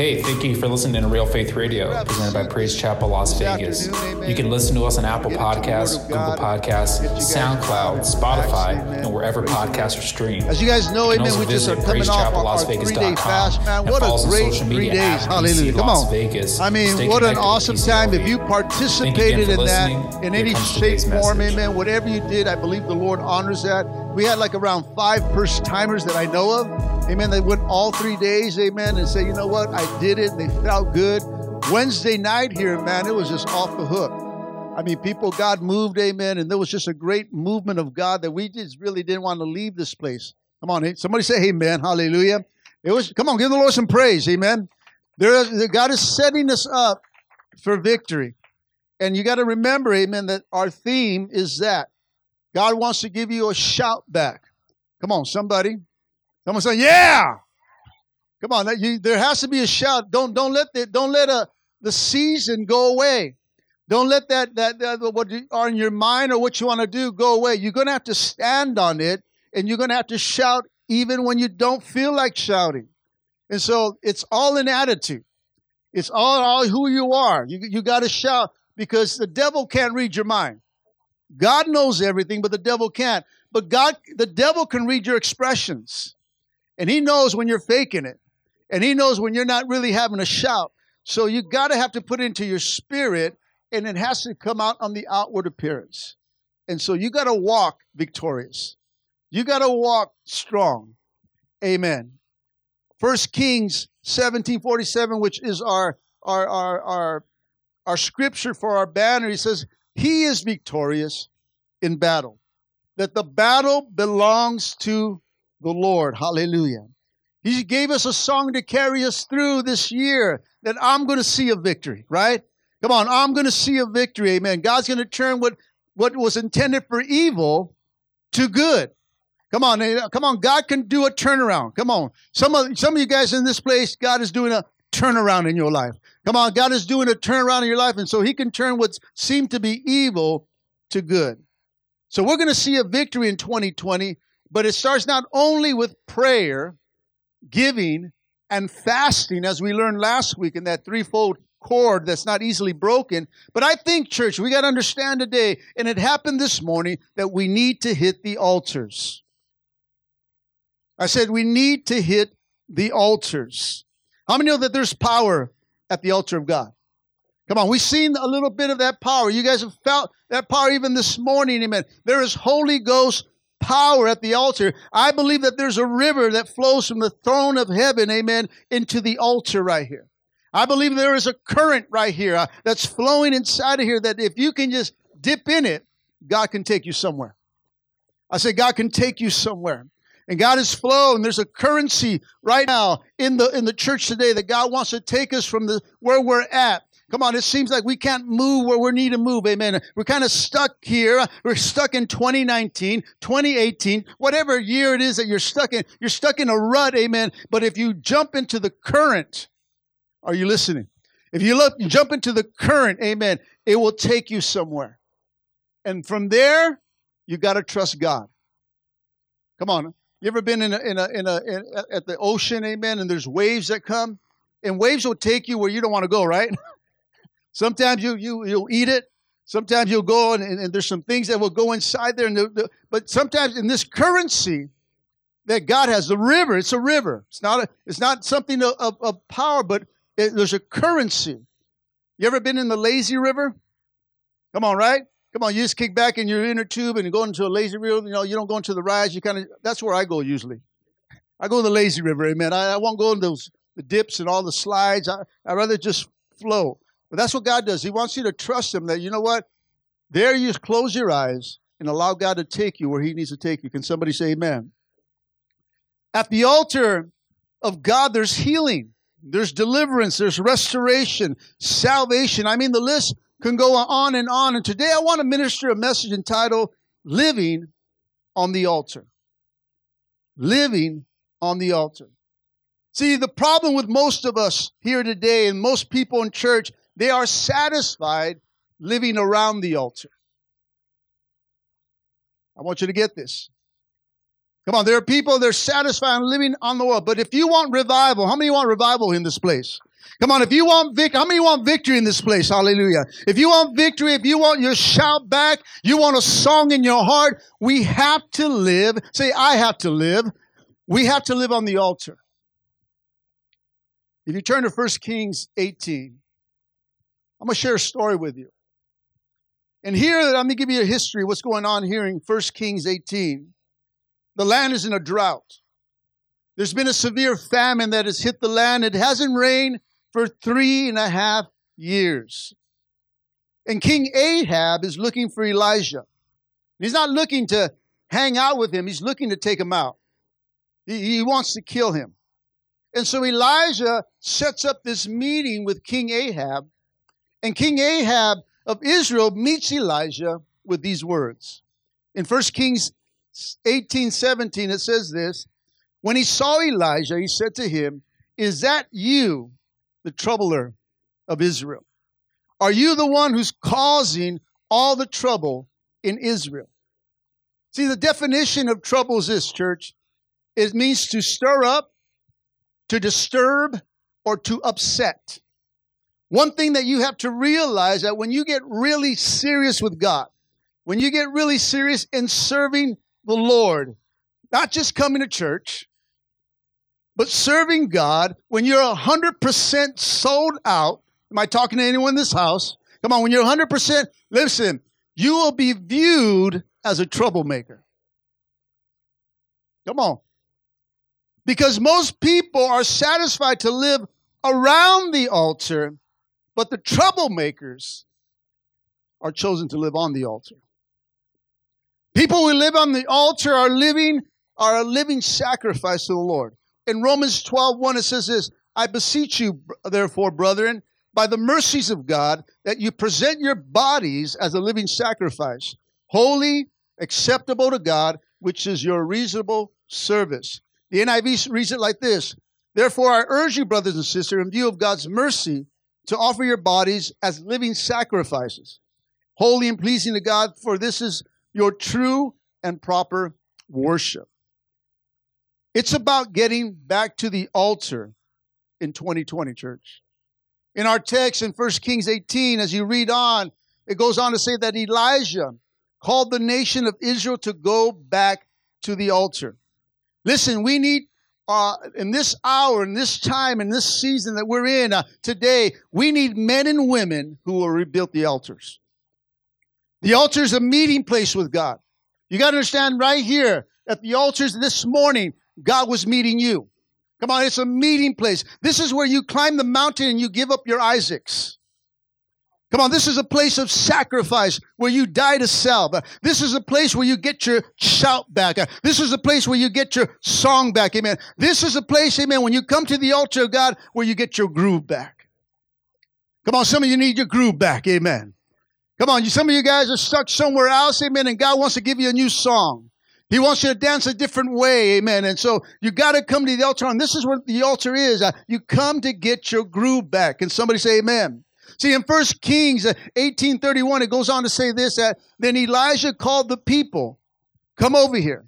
Hey, thank you for listening to Real Faith Radio, presented by Praise Chapel Las Vegas. You can listen to us on Apple Podcasts, Google Podcasts, SoundCloud, Spotify, and wherever podcasts are streamed. As you guys know, amen, we just are coming off our, three-day fast, man. What a great three days. Hallelujah. Come on. Vegas. I mean, what an awesome time. If you participated in that in any shape, form, amen, whatever you did, I believe the Lord honors that. We had like around five first timers that I know of. Amen. They went all three days, amen, and say, you know what? I did it. They felt good. Wednesday night here, man, it was just off the hook. I mean, people, God moved, amen, and there was just a great movement of God that we just really didn't want to leave this place. Come on, somebody say amen, hallelujah. It was, come on, give the Lord some praise, amen. There God is setting us up for victory. And you got to remember, amen, that our theme is that. God wants to give you a shout back. Come on, somebody. Someone say, "Yeah." Come on, you, there has to be a shout. Don't don't let the, don't let a the season go away. Don't let that that, that what are in your mind or what you want to do go away. You're going to have to stand on it, and you're going to have to shout even when you don't feel like shouting. And so it's all an attitude. It's all, all who you are. You you got to shout because the devil can't read your mind. God knows everything, but the devil can't. But God, the devil can read your expressions. And he knows when you're faking it. And he knows when you're not really having a shout. So you got to have to put into your spirit, and it has to come out on the outward appearance. And so you got to walk victorious. You got to walk strong. Amen. First Kings 1747, which is our our our our our scripture for our banner, he says, He is victorious in battle. That the battle belongs to the Lord. Hallelujah. He gave us a song to carry us through this year that I'm going to see a victory, right? Come on, I'm going to see a victory. Amen. God's going to turn what, what was intended for evil to good. Come on, eh, come on. God can do a turnaround. Come on. Some of some of you guys in this place, God is doing a turnaround in your life. Come on, God is doing a turnaround in your life, and so He can turn what seemed to be evil to good. So we're going to see a victory in 2020 but it starts not only with prayer, giving, and fasting, as we learned last week in that threefold cord that's not easily broken. But I think, church, we got to understand today, and it happened this morning, that we need to hit the altars. I said we need to hit the altars. How many know that there's power at the altar of God? Come on, we've seen a little bit of that power. You guys have felt that power even this morning, amen. There is Holy Ghost power at the altar. I believe that there's a river that flows from the throne of heaven, amen, into the altar right here. I believe there is a current right here uh, that's flowing inside of here that if you can just dip in it, God can take you somewhere. I say God can take you somewhere. And God is flow, and there's a currency right now in the in the church today that God wants to take us from the where we're at Come on, it seems like we can't move where we need to move. Amen. We're kind of stuck here. We're stuck in 2019, 2018, whatever year it is that you're stuck in. You're stuck in a rut. Amen. But if you jump into the current, are you listening? If you look, jump into the current, amen, it will take you somewhere. And from there, you got to trust God. Come on. You ever been in a, in a, in a, in, at the ocean, amen, and there's waves that come? And waves will take you where you don't want to go, right? Sometimes you you you'll eat it. Sometimes you'll go and, and, and there's some things that will go inside there. And the, the, but sometimes in this currency that God has, the river, it's a river. It's not a, it's not something of, of, of power, but it, there's a currency. You ever been in the lazy river? Come on, right? Come on, you just kick back in your inner tube and go into a lazy river. You know, you don't go into the rise. You kind of that's where I go usually. I go to the lazy river, amen. I, I won't go in those the dips and all the slides. I I rather just flow. But that's what God does. He wants you to trust Him that, you know what? There you just close your eyes and allow God to take you where He needs to take you. Can somebody say amen? At the altar of God, there's healing, there's deliverance, there's restoration, salvation. I mean, the list can go on and on. And today I want to minister a message entitled Living on the Altar. Living on the altar. See, the problem with most of us here today and most people in church they are satisfied living around the altar. I want you to get this. Come on, there are people they're satisfied living on the world. But if you want revival, how many want revival in this place? Come on, if you want victory, how many want victory in this place? Hallelujah. If you want victory, if you want your shout back, you want a song in your heart, we have to live. Say, I have to live. We have to live on the altar. If you turn to 1 Kings 18, I'm going to share a story with you. And here, I'm going to give you a history what's going on here in 1 Kings 18. The land is in a drought. There's been a severe famine that has hit the land. It hasn't rained for three and a half years. And King Ahab is looking for Elijah. He's not looking to hang out with him, he's looking to take him out. He, he wants to kill him. And so Elijah sets up this meeting with King Ahab, and King Ahab of Israel meets Elijah with these words. In 1 Kings 18 17, it says this When he saw Elijah, he said to him, Is that you, the troubler of Israel? Are you the one who's causing all the trouble in Israel? See, the definition of trouble is this, church. It means to stir up, to disturb, or to upset. One thing that you have to realize that when you get really serious with God, when you get really serious in serving the Lord, not just coming to church, but serving God, when you're 100% sold out, am I talking to anyone in this house? Come on, when you're 100%, listen, you will be viewed as a troublemaker. Come on. Because most people are satisfied to live around the altar, but the troublemakers are chosen to live on the altar. People who live on the altar are living are a living sacrifice to the Lord. In Romans 12, 1, it says this I beseech you, therefore, brethren, by the mercies of God, that you present your bodies as a living sacrifice, holy, acceptable to God, which is your reasonable service. The NIV reads it like this Therefore, I urge you, brothers and sisters, in view of God's mercy, to offer your bodies as living sacrifices, holy and pleasing to God, for this is your true and proper worship. It's about getting back to the altar in 2020, church. In our text in 1 Kings 18, as you read on, it goes on to say that Elijah called the nation of Israel to go back to the altar. Listen, we need uh, in this hour, in this time, in this season that we're in uh, today, we need men and women who will rebuild the altars. The altar is a meeting place with God. You got to understand right here at the altars this morning, God was meeting you. Come on, it's a meeting place. This is where you climb the mountain and you give up your Isaacs. Come on, this is a place of sacrifice where you die to self. This is a place where you get your shout back. This is a place where you get your song back. Amen. This is a place, amen, when you come to the altar of God where you get your groove back. Come on, some of you need your groove back. Amen. Come on, some of you guys are stuck somewhere else, amen, and God wants to give you a new song. He wants you to dance a different way, amen. And so you got to come to the altar, and this is what the altar is. Uh, you come to get your groove back. And somebody say amen. See, in First Kings 1831, uh, it goes on to say this, that then Elijah called the people, come over here.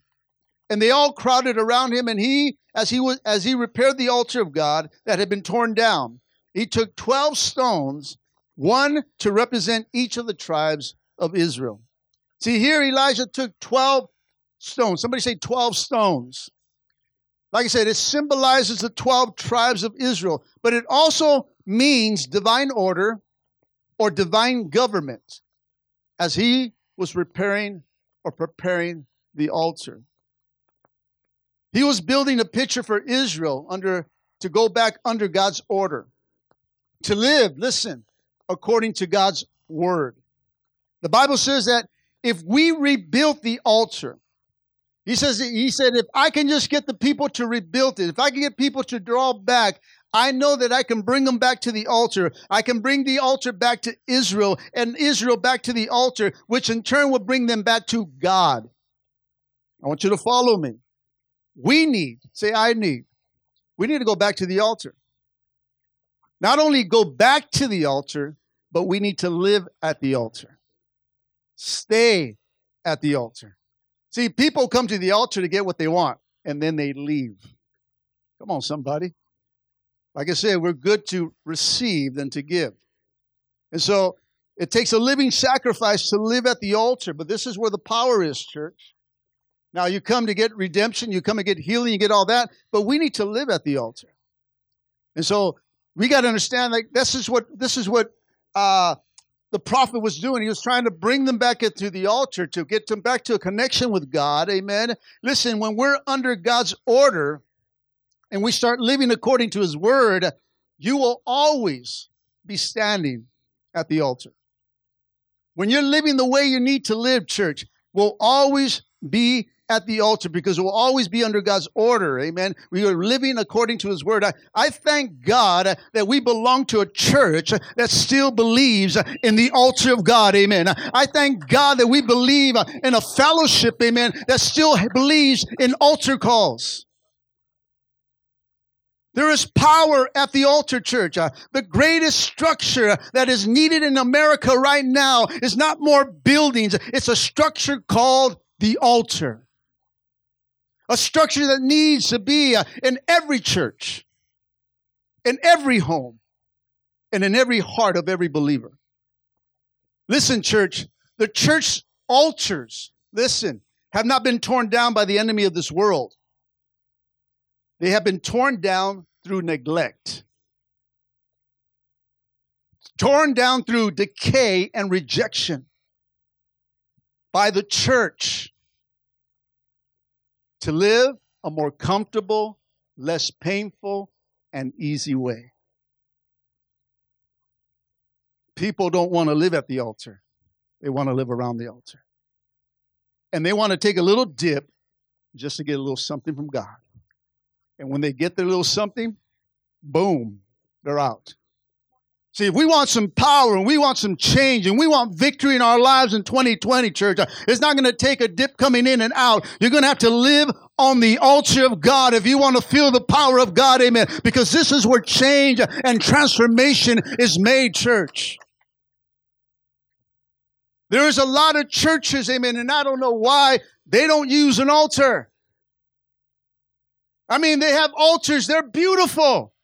And they all crowded around him, and he, as he was, as he repaired the altar of God that had been torn down, he took 12 stones one to represent each of the tribes of Israel. See, here Elijah took 12 stones. Somebody say 12 stones. Like I said, it symbolizes the 12 tribes of Israel, but it also means divine order or divine government as he was repairing or preparing the altar. He was building a picture for Israel under to go back under God's order. To live, listen, according to God's word. The Bible says that if we rebuilt the altar, he says he said if I can just get the people to rebuild it, if I can get people to draw back, I know that I can bring them back to the altar. I can bring the altar back to Israel and Israel back to the altar, which in turn will bring them back to God. I want you to follow me. We need, say I need, we need to go back to the altar. Not only go back to the altar, but we need to live at the altar. Stay at the altar. See, people come to the altar to get what they want, and then they leave. Come on, somebody. Like I said, we're good to receive than to give. And so it takes a living sacrifice to live at the altar, but this is where the power is, church. Now you come to get redemption, you come to get healing, you get all that, but we need to live at the altar. And so we got to understand like this is what this is what uh, the prophet was doing. He was trying to bring them back into the altar to get them back to a connection with God. Amen. Listen, when we're under God's order and we start living according to his word, you will always be standing at the altar. When you're living the way you need to live, church, will always be at the altar because we'll always be under God's order. Amen. We are living according to His word. I, I, thank God that we belong to a church that still believes in the altar of God. Amen. I thank God that we believe in a fellowship. Amen. That still believes in altar calls. There is power at the altar church. Uh, the greatest structure that is needed in America right now is not more buildings. It's a structure called the altar. A structure that needs to be uh, in every church, in every home, and in every heart of every believer. Listen, church, the church altars, listen, have not been torn down by the enemy of this world. They have been torn down through neglect, torn down through decay and rejection by the church to live a more comfortable, less painful, and easy way. People don't want to live at the altar, they want to live around the altar. And they want to take a little dip just to get a little something from God. And when they get their little something, boom, they're out. See, if we want some power and we want some change and we want victory in our lives in 2020, church, it's not going to take a dip coming in and out. You're going to have to live on the altar of God if you want to feel the power of God. Amen. Because this is where change and transformation is made, church. There is a lot of churches, amen, and I don't know why they don't use an altar. I mean, they have altars, they're beautiful.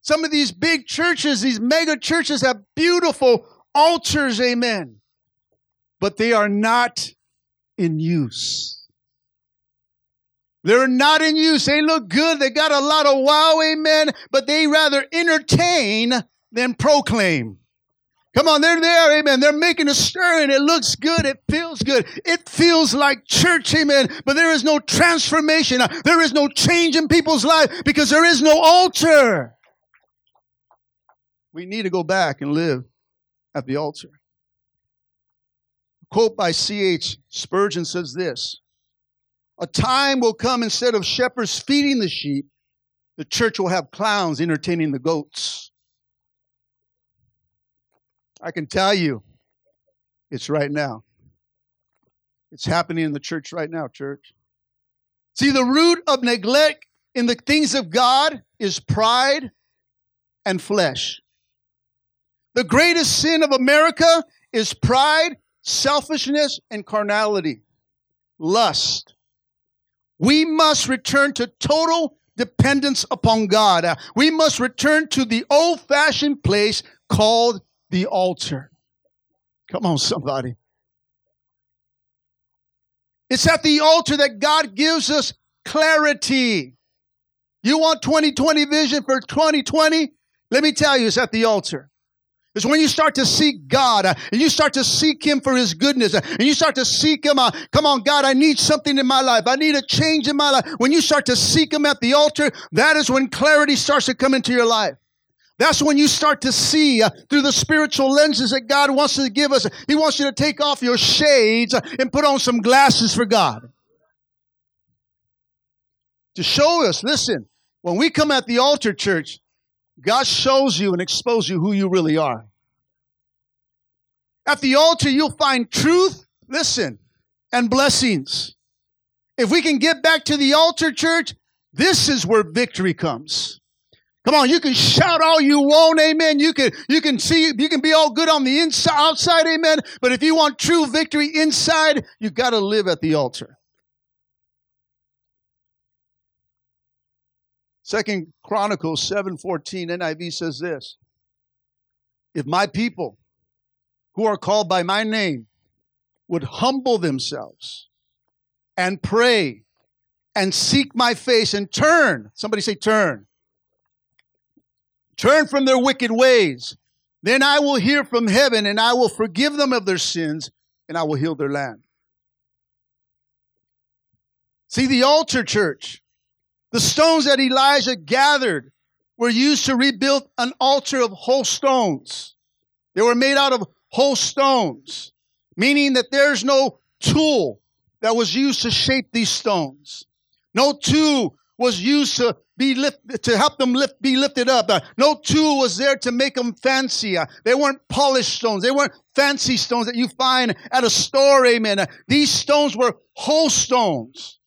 Some of these big churches, these mega churches have beautiful altars, amen. But they are not in use. They're not in use. They look good. They got a lot of wow, amen, but they rather entertain than proclaim. Come on, they're there, amen. They're making a stir and it looks good. It feels good. It feels like church, amen. But there is no transformation. There is no change in people's life because there is no altar. We need to go back and live at the altar. A quote by C.H. Spurgeon says this A time will come instead of shepherds feeding the sheep, the church will have clowns entertaining the goats. I can tell you, it's right now. It's happening in the church right now, church. See, the root of neglect in the things of God is pride and flesh. The greatest sin of America is pride, selfishness, and carnality, lust. We must return to total dependence upon God. Uh, we must return to the old fashioned place called the altar. Come on, somebody. It's at the altar that God gives us clarity. You want 2020 vision for 2020? Let me tell you, it's at the altar. It's when you start to seek God uh, and you start to seek Him for His goodness uh, and you start to seek Him. Uh, come on, God, I need something in my life. I need a change in my life. When you start to seek Him at the altar, that is when clarity starts to come into your life. That's when you start to see uh, through the spiritual lenses that God wants to give us. He wants you to take off your shades uh, and put on some glasses for God. To show us, listen, when we come at the altar church, God shows you and exposes you who you really are. At the altar, you'll find truth, listen, and blessings. If we can get back to the altar church, this is where victory comes. Come on, you can shout all you want, amen. You can you can see you can be all good on the inside outside, amen. But if you want true victory inside, you got to live at the altar. Second Chronicles 7:14 NIV says this. If my people who are called by my name would humble themselves and pray and seek my face and turn, somebody say turn. Turn from their wicked ways. Then I will hear from heaven and I will forgive them of their sins and I will heal their land. See, the altar church, the stones that Elijah gathered were used to rebuild an altar of whole stones. They were made out of whole stones, meaning that there's no tool that was used to shape these stones. No tool was used to be lift, to help them lift, be lifted up. Uh, no tool was there to make them fancy. Uh, they weren't polished stones. They weren't fancy stones that you find at a store. Amen. Uh, these stones were whole stones,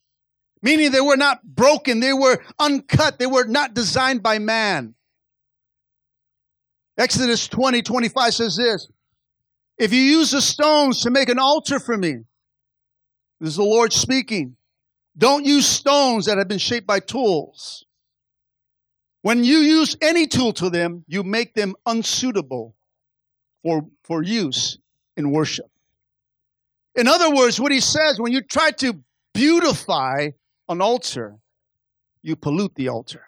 meaning they were not broken. They were uncut. They were not designed by man. Exodus 20, 25 says this. If you use the stones to make an altar for me, this is the Lord speaking. Don't use stones that have been shaped by tools. When you use any tool to them, you make them unsuitable for, for use in worship. In other words, what he says, when you try to beautify an altar, you pollute the altar.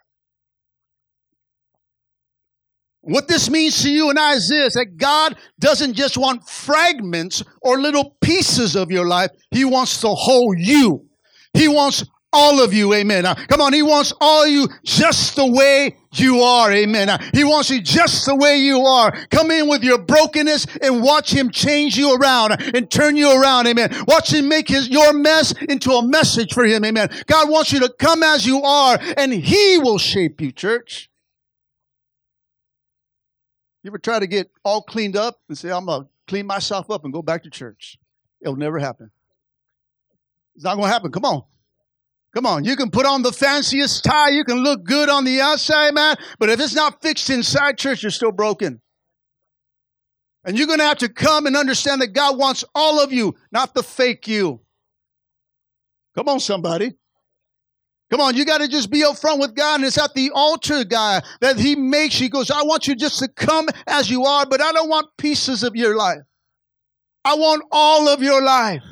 What this means to you and I is this that God doesn't just want fragments or little pieces of your life, He wants the whole you. He wants all of you, amen. Uh, come on, he wants all you just the way you are, amen. Uh, he wants you just the way you are. Come in with your brokenness and watch him change you around and turn you around, amen. Watch him make his, your mess into a message for him, amen. God wants you to come as you are and he will shape you, church. You ever try to get all cleaned up and say, I'm going to clean myself up and go back to church? It'll never happen. It's not going to happen. Come on. Come on, you can put on the fanciest tie, you can look good on the outside, man, but if it's not fixed inside church, you're still broken. And you're going to have to come and understand that God wants all of you, not the fake you. Come on, somebody. Come on, you got to just be upfront with God, and it's at the altar, guy, that He makes. He goes, I want you just to come as you are, but I don't want pieces of your life. I want all of your life.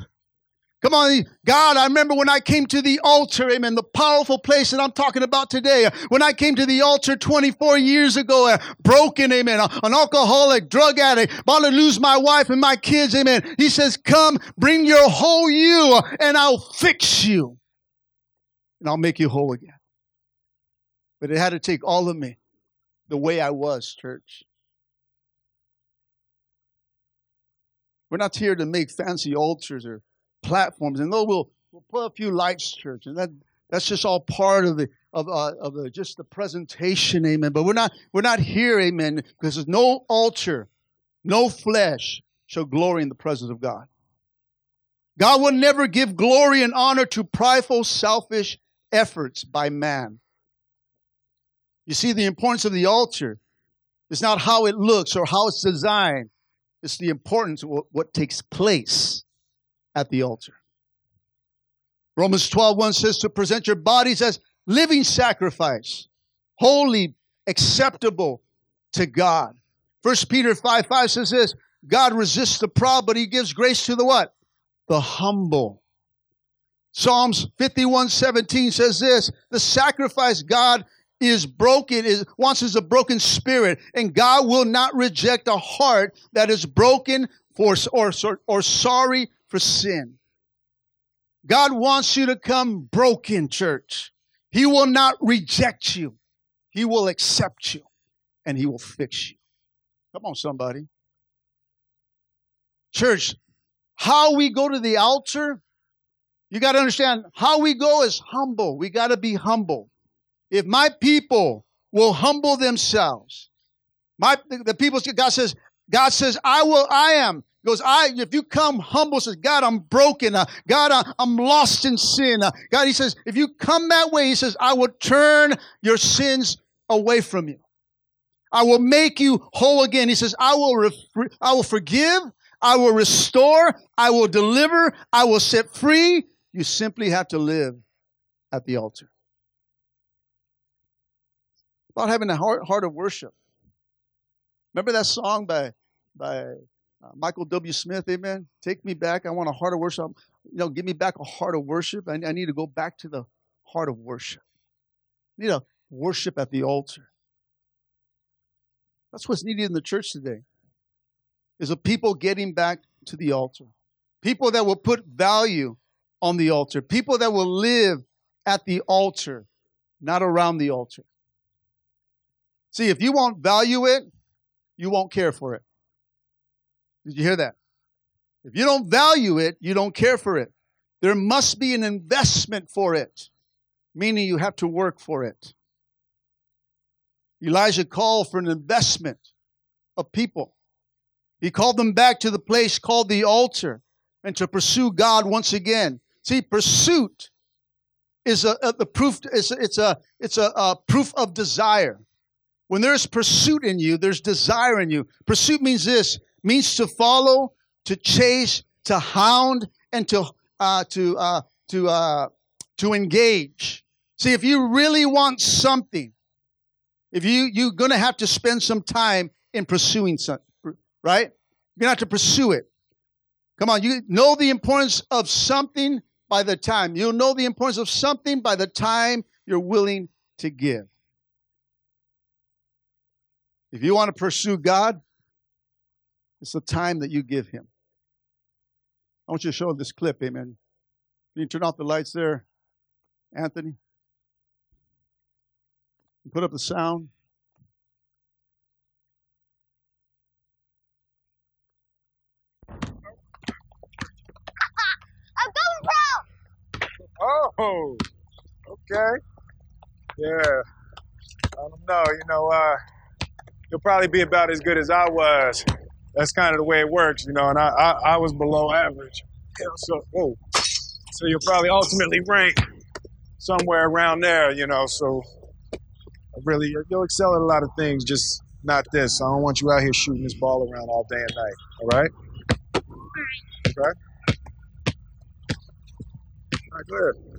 Come on, God, I remember when I came to the altar, amen, the powerful place that I'm talking about today. When I came to the altar 24 years ago, uh, broken, amen, an alcoholic, drug addict, about to lose my wife and my kids, amen. He says, Come, bring your whole you, and I'll fix you, and I'll make you whole again. But it had to take all of me, the way I was, church. We're not here to make fancy altars or platforms, and though we'll we'll put a few lights, church, and that that's just all part of the of uh, of the just the presentation, amen. But we're not we're not here, amen, because there's no altar, no flesh shall glory in the presence of God. God will never give glory and honor to prideful, selfish efforts by man. You see, the importance of the altar is not how it looks or how it's designed. It's the importance of what, what takes place at the altar. Romans 12, 1 says to present your bodies as living sacrifice, holy, acceptable to God. First Peter 5, 5 says this, God resists the proud, but he gives grace to the what? The humble. Psalms 51, 17 says this, the sacrifice God is broken, is wants is a broken spirit, and God will not reject a heart that is broken for or, or sorry for sin. God wants you to come broken, church. He will not reject you. He will accept you and he will fix you. Come on, somebody. Church, how we go to the altar, you got to understand how we go is humble. We got to be humble. If my people will humble themselves, my the people God says, God says, I will, I am goes, I, if you come humble, says, God, I'm broken. Uh, God, uh, I'm lost in sin. Uh, God, he says, if you come that way, he says, I will turn your sins away from you. I will make you whole again. He says, I will, I will forgive. I will restore. I will deliver. I will set free. You simply have to live at the altar. about having a heart, heart of worship. Remember that song by by uh, Michael W. Smith? Amen. Take me back. I want a heart of worship. You know, give me back a heart of worship. I, I need to go back to the heart of worship. I need to worship at the altar. That's what's needed in the church today. Is a people getting back to the altar. People that will put value on the altar. People that will live at the altar, not around the altar. See, if you won't value it, you won't care for it. Did you hear that? If you don't value it, you don't care for it. There must be an investment for it, meaning you have to work for it. Elijah called for an investment of people. He called them back to the place called the altar and to pursue God once again. See, pursuit is a, a the proof. It's a, it's a it's a, a proof of desire. When there's pursuit in you, there's desire in you. Pursuit means this: means to follow, to chase, to hound, and to uh, to uh, to uh, to engage. See, if you really want something, if you you're gonna have to spend some time in pursuing something, right? You're gonna have to pursue it. Come on, you know the importance of something by the time. You'll know the importance of something by the time you're willing to give. If you want to pursue God, it's the time that you give Him. I want you to show this clip, amen. Can you turn off the lights there, Anthony? Put up the sound. Oh, okay. Yeah. I don't know. You know, uh, you'll probably be about as good as I was. That's kind of the way it works, you know. And I, I, I was below average. So, oh, so you'll probably ultimately rank somewhere around there, you know. So, really, you'll excel at a lot of things, just not this. I don't want you out here shooting this ball around all day and night. All right? Okay. good. Hey.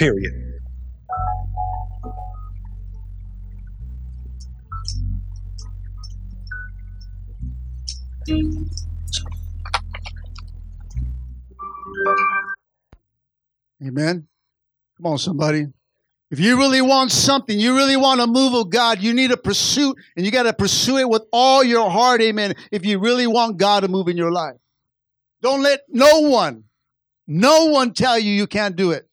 Period. Amen. Come on, somebody. If you really want something, you really want a move of God, you need a pursuit, and you got to pursue it with all your heart. Amen. If you really want God to move in your life, don't let no one, no one tell you you can't do it.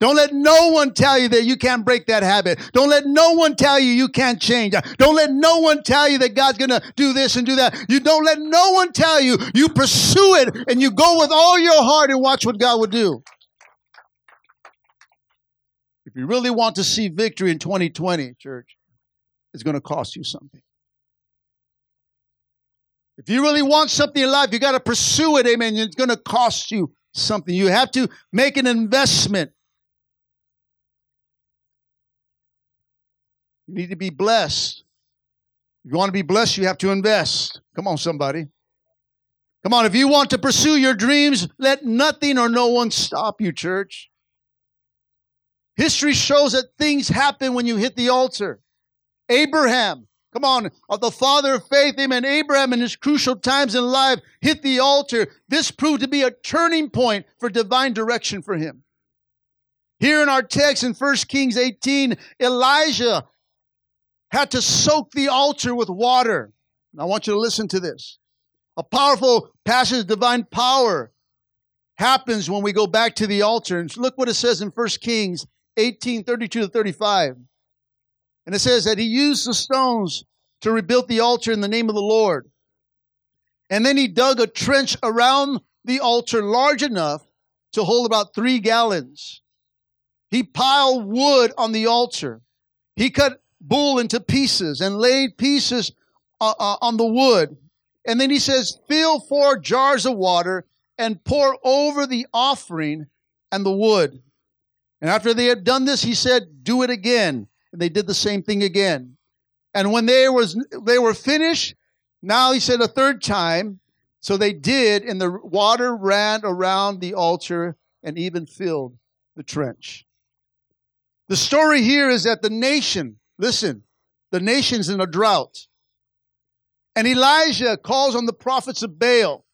Don't let no one tell you that you can't break that habit. Don't let no one tell you you can't change. Don't let no one tell you that God's going to do this and do that. You don't let no one tell you. You pursue it and you go with all your heart and watch what God will do. If you really want to see victory in 2020, church, it's going to cost you something. If you really want something in life, you got to pursue it. Amen. It's going to cost you something. You have to make an investment. You need to be blessed. You want to be blessed, you have to invest. Come on, somebody. Come on, if you want to pursue your dreams, let nothing or no one stop you, church. History shows that things happen when you hit the altar. Abraham, come on, of the father of faith, amen. Abraham in his crucial times in life hit the altar. This proved to be a turning point for divine direction for him. Here in our text in 1 Kings 18, Elijah had to soak the altar with water. I want you to listen to this. A powerful passage of divine power happens when we go back to the altar. And look what it says in 1 Kings 18 32 to 35. And it says that he used the stones to rebuild the altar in the name of the Lord. And then he dug a trench around the altar large enough to hold about three gallons. He piled wood on the altar. He cut bull into pieces and laid pieces uh, uh, on the wood. And then he says, Fill four jars of water and pour over the offering and the wood. And after they had done this, he said, Do it again. And they did the same thing again. And when they was they were finished, now he said a third time. So they did, and the water ran around the altar and even filled the trench. The story here is that the nation, listen, the nation's in a drought. And Elijah calls on the prophets of Baal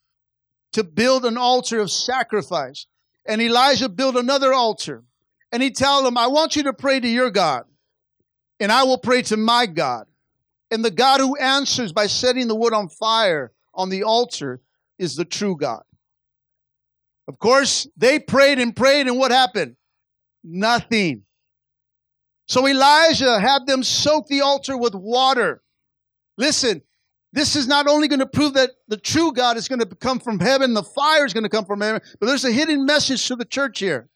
to build an altar of sacrifice. And Elijah built another altar. And he tells them, I want you to pray to your God, and I will pray to my God. And the God who answers by setting the wood on fire on the altar is the true God. Of course, they prayed and prayed, and what happened? Nothing. So Elijah had them soak the altar with water. Listen, this is not only going to prove that the true God is going to come from heaven, the fire is going to come from heaven, but there's a hidden message to the church here.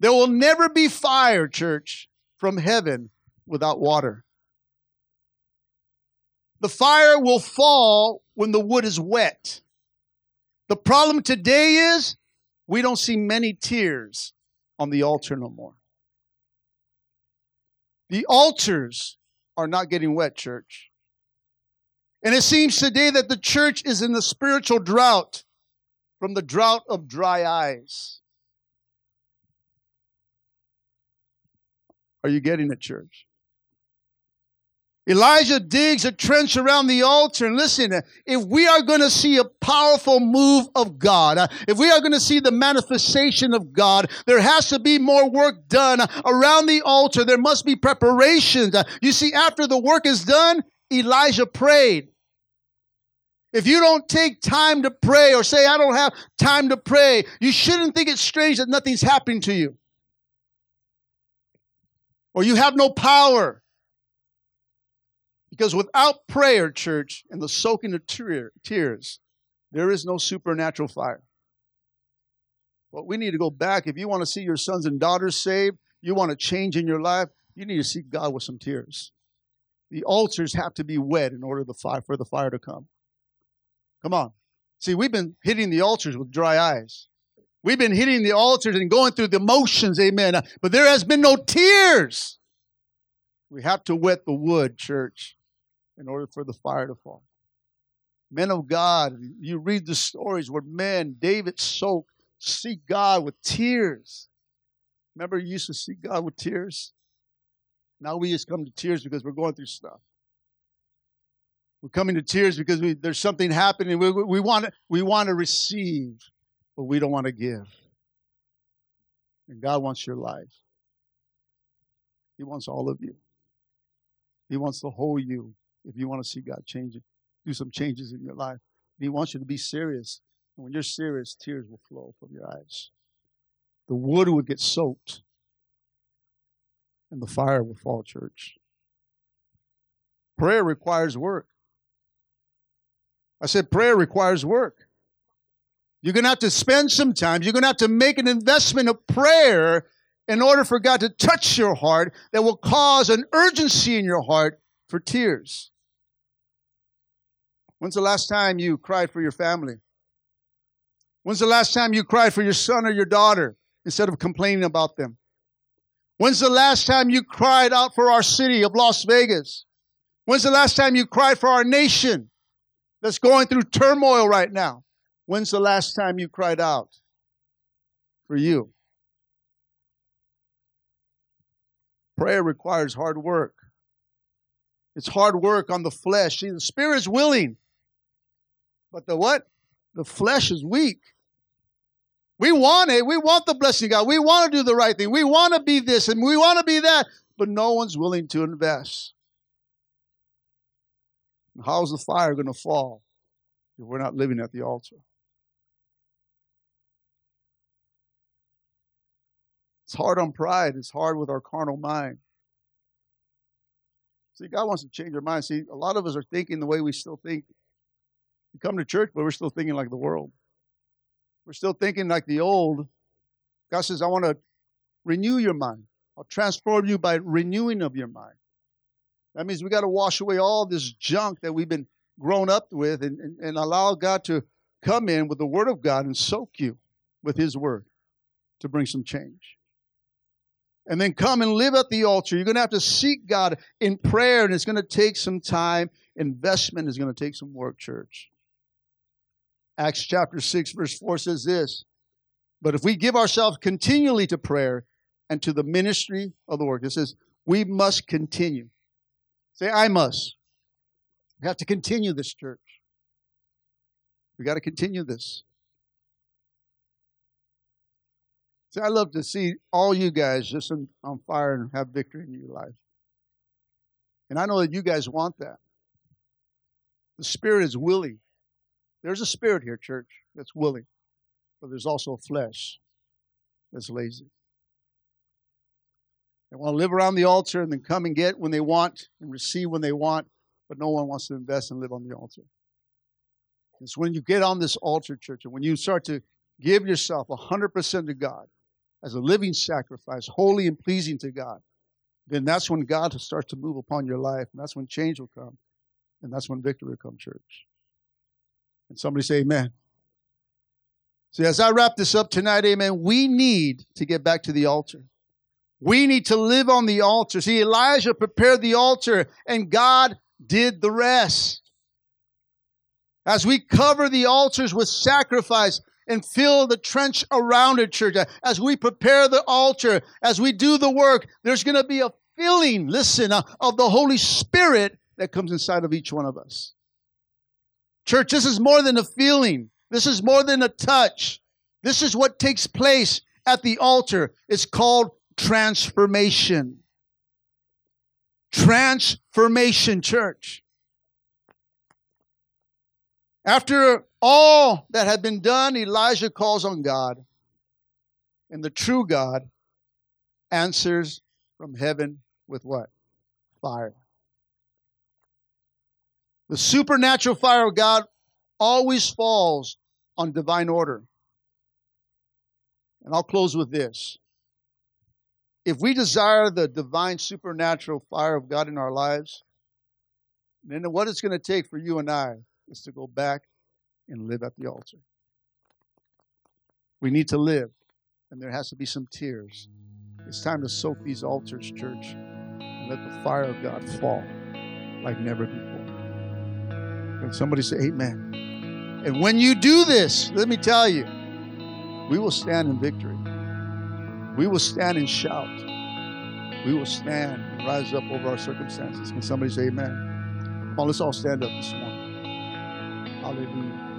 There will never be fire, church, from heaven without water. The fire will fall when the wood is wet. The problem today is we don't see many tears on the altar no more. The altars are not getting wet, church. And it seems today that the church is in the spiritual drought from the drought of dry eyes. Are you getting it, church? Elijah digs a trench around the altar. And listen, if we are going to see a powerful move of God, uh, if we are going to see the manifestation of God, there has to be more work done around the altar. There must be preparations. Uh, you see, after the work is done, Elijah prayed. If you don't take time to pray or say, I don't have time to pray, you shouldn't think it's strange that nothing's happening to you. Or you have no power. Because without prayer, church, and the soaking of tears, there is no supernatural fire. But we need to go back. If you want to see your sons and daughters saved, you want to change in your life, you need to seek God with some tears. The altars have to be wet in order the fire, for the fire to come. Come on. See, we've been hitting the altars with dry eyes. We've been hitting the altars and going through the motions, amen. But there has been no tears. We have to wet the wood, church in order for the fire to fall. Men of God, you read the stories where men, David soaked, seek God with tears. Remember, you used to seek God with tears? Now we just come to tears because we're going through stuff. We're coming to tears because we, there's something happening. We, we, we, want we want to receive, but we don't want to give. And God wants your life. He wants all of you. He wants the whole you if you want to see God change it, do some changes in your life. He wants you to be serious. And when you're serious, tears will flow from your eyes. The wood would get soaked, and the fire would fall, church. Prayer requires work. I said, prayer requires work. You're going to have to spend some time. You're going to have to make an investment of prayer in order for God to touch your heart that will cause an urgency in your heart for tears. When's the last time you cried for your family? When's the last time you cried for your son or your daughter instead of complaining about them? When's the last time you cried out for our city of Las Vegas? When's the last time you cried for our nation that's going through turmoil right now? When's the last time you cried out for you? Prayer requires hard work. It's hard work on the flesh. See, the spirit is willing, but the what? The flesh is weak. We want it. We want the blessing God. We want to do the right thing. We want to be this and we want to be that. but no one's willing to invest. How's the fire going to fall if we're not living at the altar? It's hard on pride. It's hard with our carnal mind. See, God wants to change our mind. See, a lot of us are thinking the way we still think. We come to church, but we're still thinking like the world. We're still thinking like the old. God says, I want to renew your mind. I'll transform you by renewing of your mind. That means we got to wash away all this junk that we've been grown up with and, and, and allow God to come in with the Word of God and soak you with His Word to bring some change. And then come and live at the altar. You're going to have to seek God in prayer, and it's going to take some time. Investment is going to take some work, church. Acts chapter 6, verse 4 says this But if we give ourselves continually to prayer and to the ministry of the work, it says, we must continue. Say, I must. We have to continue this, church. We got to continue this. See, I love to see all you guys just in, on fire and have victory in your life. And I know that you guys want that. The spirit is willing. There's a spirit here, church, that's willing, but there's also a flesh that's lazy. They want to live around the altar and then come and get when they want and receive when they want, but no one wants to invest and live on the altar. It's when you get on this altar, church, and when you start to give yourself 100% to God as a living sacrifice, holy and pleasing to God, then that's when God starts to move upon your life, and that's when change will come, and that's when victory will come, church. And somebody say, Amen. See, as I wrap this up tonight, amen, we need to get back to the altar. We need to live on the altar. See, Elijah prepared the altar and God did the rest. As we cover the altars with sacrifice and fill the trench around it, church, as we prepare the altar, as we do the work, there's going to be a filling, listen, uh, of the Holy Spirit that comes inside of each one of us. Church, this is more than a feeling. This is more than a touch. This is what takes place at the altar. It's called transformation. Transformation, church. After all that had been done, Elijah calls on God, and the true God answers from heaven with what? Fire. The supernatural fire of God always falls on divine order. And I'll close with this if we desire the divine supernatural fire of God in our lives, then what it's going to take for you and I is to go back and live at the altar. We need to live, and there has to be some tears. It's time to soak these altars, church, and let the fire of God fall like never before. Somebody say, Amen. And when you do this, let me tell you, we will stand in victory. We will stand and shout. We will stand and rise up over our circumstances. Can somebody say amen? Come on, let's all stand up this morning. Hallelujah.